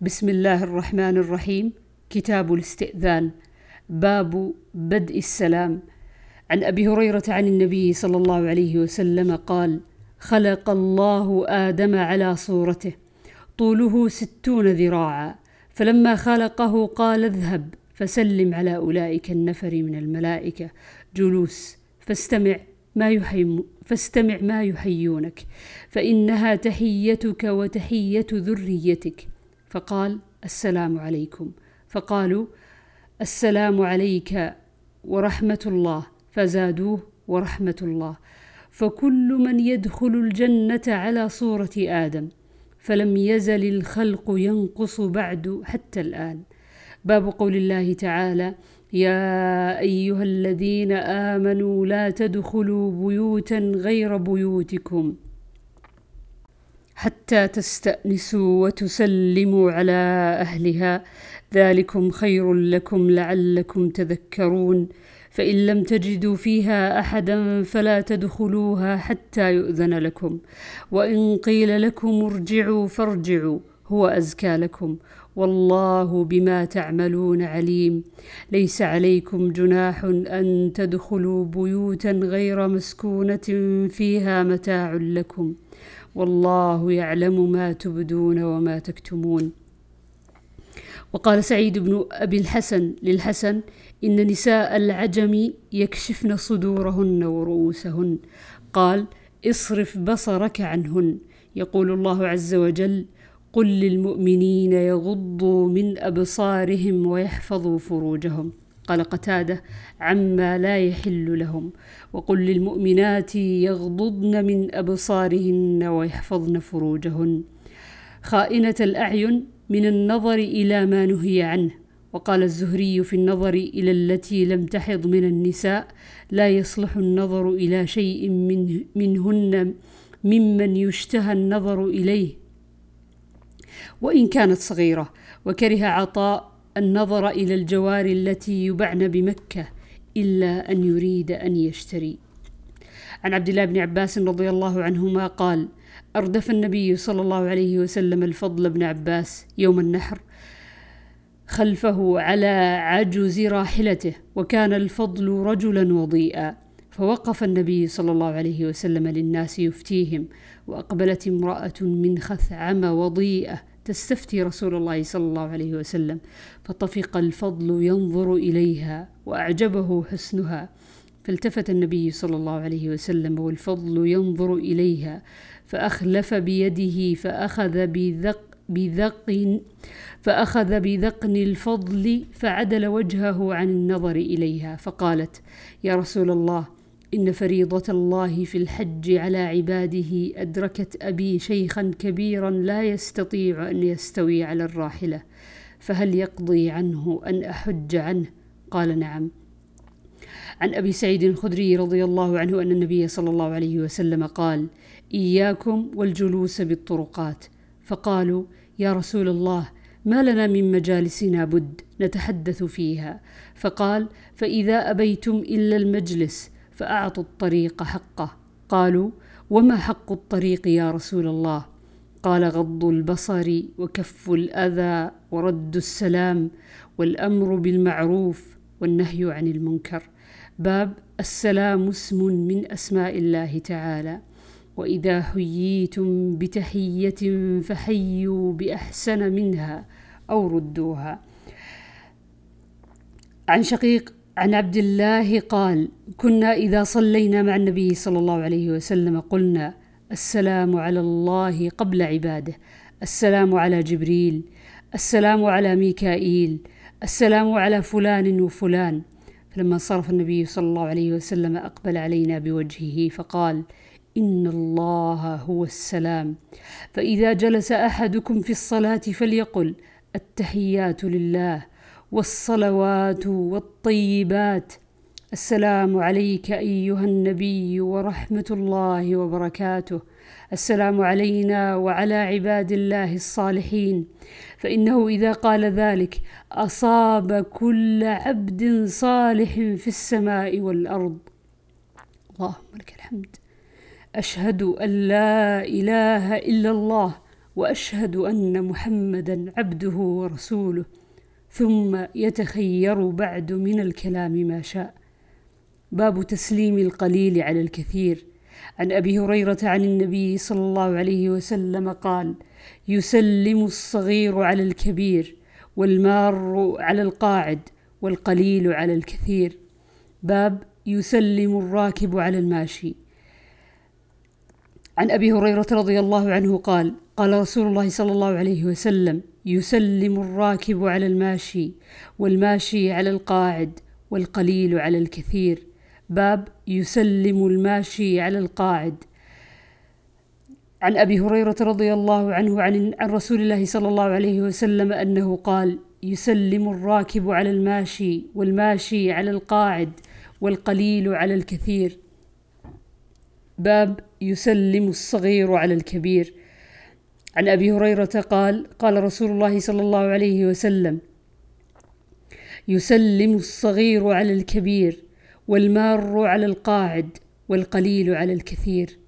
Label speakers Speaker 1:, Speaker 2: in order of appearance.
Speaker 1: بسم الله الرحمن الرحيم كتاب الاستئذان باب بدء السلام عن ابي هريره عن النبي صلى الله عليه وسلم قال خلق الله آدم على صورته طوله ستون ذراعا فلما خلقه قال اذهب فسلم على اولئك النفر من الملائكه جلوس فاستمع ما يحي فاستمع ما يحيونك فانها تحيتك وتحيه ذريتك فقال السلام عليكم. فقالوا السلام عليك ورحمة الله. فزادوه ورحمة الله. فكل من يدخل الجنة على صورة آدم فلم يزل الخلق ينقص بعد حتى الآن. باب قول الله تعالى يا أيها الذين آمنوا لا تدخلوا بيوتا غير بيوتكم. حتى تستأنسوا وتسلموا على أهلها. ذلكم خير لكم لعلكم تذكرون. فإن لم تجدوا فيها أحدا فلا تدخلوها حتى يؤذن لكم. وإن قيل لكم ارجعوا فارجعوا هو أزكى لكم. والله بما تعملون عليم. ليس عليكم جناح أن تدخلوا بيوتا غير مسكونة فيها متاع لكم. والله يعلم ما تبدون وما تكتمون. وقال سعيد بن أبي الحسن للحسن إن نساء العجم يكشفن صدورهن ورؤوسهن. قال اصرف بصرك عنهن. يقول الله عز وجل قل للمؤمنين يغضوا من أبصارهم ويحفظوا فروجهم. قال قتادة عما لا يحل لهم وقل للمؤمنات يغضضن من أبصارهن ويحفظن فروجهن خائنة الأعين من النظر إلى ما نهي عنه وقال الزهري في النظر إلى التي لم تحض من النساء لا يصلح النظر إلى شيء من منهن ممن يشتهى النظر إليه وإن كانت صغيرة وكره عطاء النظر إلى الجوار التي يبعن بمكة إلا أن يريد أن يشتري. عن عبد الله بن عباس رضي الله عنهما قال أردف النبي صلى الله عليه وسلم الفضل بن عباس يوم النحر خلفه على عجز راحلته وكان الفضل رجلا وضيئا فوقف النبي صلى الله عليه وسلم للناس يفتيهم وأقبلت امرأة من خثعم وضيئة تستفتي رسول الله صلى الله عليه وسلم فطفق الفضل ينظر إليها وأعجبه حسنها. فالتفت النبي صلى الله عليه وسلم والفضل ينظر إليها فأخلف بيده فأخذ بذق بذق فأخذ بذقن الفضل فعدل وجهه عن النظر إليها. فقالت يا رسول الله إن فريضة الله في الحج على عباده أدركت أبي شيخا كبيرا لا يستطيع أن يستوي على الراحلة فهل يقضي عنه أن أحج عنه؟ قال نعم. عن أبي سعيد الخدري رضي الله عنه أن النبي صلى الله عليه وسلم قال إياكم والجلوس بالطرقات فقالوا يا رسول الله ما لنا من مجالسنا بد نتحدث فيها فقال فإذا أبيتم إلا المجلس فأعطوا الطريق حقه. قالوا وما حق الطريق يا رسول الله؟ قال غض البصر وكف الأذى ورد السلام والأمر بالمعروف والنهي عن المنكر. باب السلام اسم من أسماء الله تعالى. وإذا حييتم بتحية فحيوا بأحسن منها أو ردوها. عن شقيق عن عبد الله قال كنا إذا صلينا مع النبي صلى الله عليه وسلم قلنا السلام على الله قبل عباده السلام على جبريل السلام على ميكائيل السلام على فلان وفلان. فلما صرف النبي صلى الله عليه وسلم أقبل علينا بوجهه فقال إن الله هو السلام. فإذا جلس أحدكم في الصلاة فليقل التحيات لله. والصلوات والطيبات. السلام عليك أيها النبي ورحمة الله وبركاته. السلام علينا وعلى عباد الله الصالحين. فإنه إذا قال ذلك أصاب كل عبد صالح في السماء والأرض. اللهم لك الحمد. أشهد أن لا إله إلا الله وأشهد أن محمدا عبده ورسوله. ثم يتخير بعد من الكلام ما شاء. باب تسليم القليل على الكثير. عن أبي هريرة عن النبي صلى الله عليه وسلم قال يسلم الصغير على الكبير والمار على القاعد والقليل على الكثير. باب يسلم الراكب على الماشي. عن أبي هريرة رضي الله عنه قال قال رسول الله صلى الله عليه وسلم يسلم الراكب على الماشي والماشي على القاعد والقليل على الكثير. باب يسلم الماشي على القاعد. عن أبي هريرة رضي الله عنه عن رسول الله صلى الله عليه وسلم أنه قال يسلم الراكب على الماشي والماشي على القاعد والقليل على الكثير. باب يسلم الصغير على الكبير. عن أبي هريرة قال قال رسول الله صلى الله عليه وسلم يسلم الصغير على الكبير والمار على القاعد والقليل على الكثير.